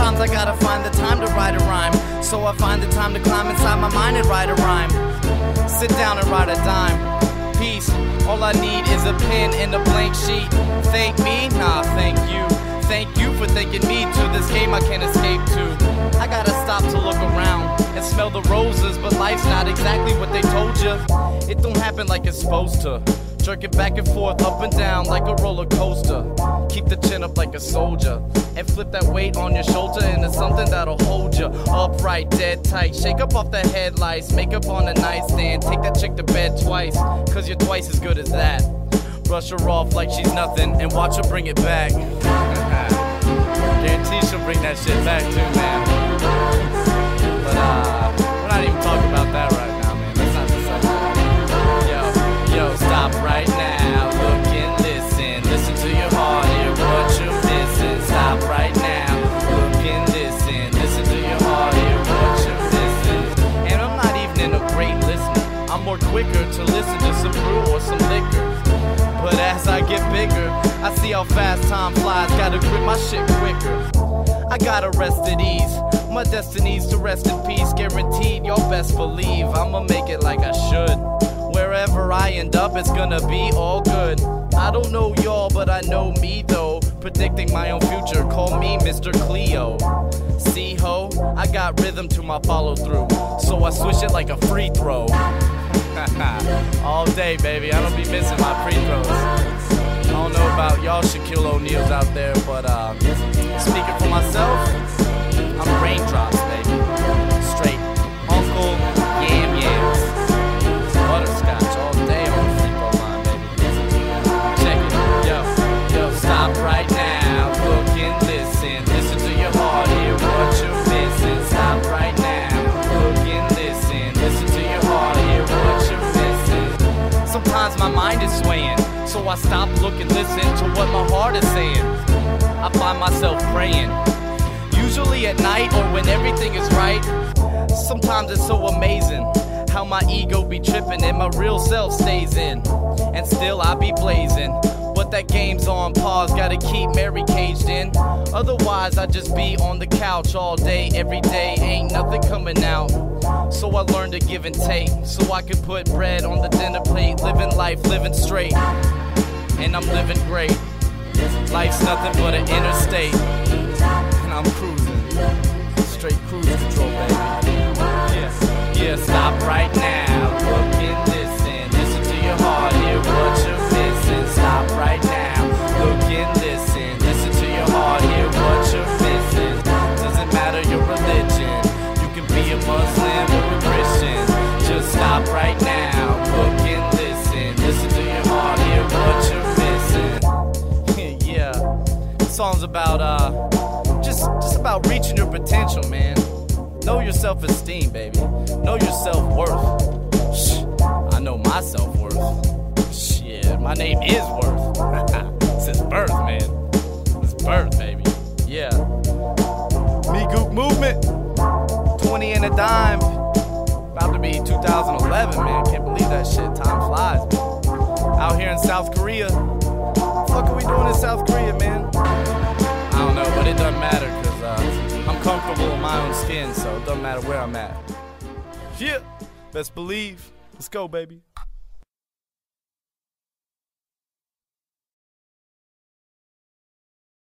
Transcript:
Sometimes I gotta find the time to write a rhyme. So I find the time to climb inside my mind and write a rhyme. Sit down and write a dime. Peace. All I need is a pen and a blank sheet. Thank me? Nah, thank you. Thank you for thanking me to this game I can't escape to. I gotta stop to look around and smell the roses, but life's not exactly what they told you. It don't happen like it's supposed to. Jerking back and forth, up and down like a roller coaster. Chin up like a soldier. And flip that weight on your shoulder into something that'll hold you upright, dead tight. Shake up off the headlights, make up on the nightstand. Take that chick to bed twice, cause you're twice as good as that. Brush her off like she's nothing and watch her bring it back. Guarantee she'll bring that shit back too, quicker to listen to some brew or some liquor. But as I get bigger, I see how fast time flies. Gotta grip my shit quicker. I gotta rest at ease. My destiny's to rest in peace, guaranteed. Y'all best believe I'ma make it like I should. Wherever I end up, it's gonna be all good. I don't know y'all, but I know me though. Predicting my own future, call me Mr. Cleo. See ho, I got rhythm to my follow through, so I swish it like a free throw. all day, baby. I don't be missing my free throws. I don't know about y'all Shaquille O'Neal's out there, but uh, speaking for myself, my mind is swaying, so I stop, look, and listen to what my heart is saying. I find myself praying, usually at night or when everything is right. Sometimes it's so amazing how my ego be tripping and my real self stays in, and still I be blazing. That game's on pause, gotta keep Mary caged in. Otherwise, I just be on the couch all day, every day, ain't nothing coming out. So I learned to give and take, so I could put bread on the dinner plate, living life, living straight. And I'm living great. Life's nothing but an interstate. And I'm cruising. Straight cruise control, baby. Yeah, yeah, stop right now. Song's about uh just just about reaching your potential, man. Know your self-esteem, baby. Know your self-worth. Shh, I know my self-worth. Shit, my name is Worth. Since birth, man. Since birth, baby. Yeah. Megook Movement. 20 and a dime. About to be 2011, man. Can't believe that shit. Time flies, man. Out here in South Korea. Matter where I'm at. Yeah, best believe. Let's go, baby.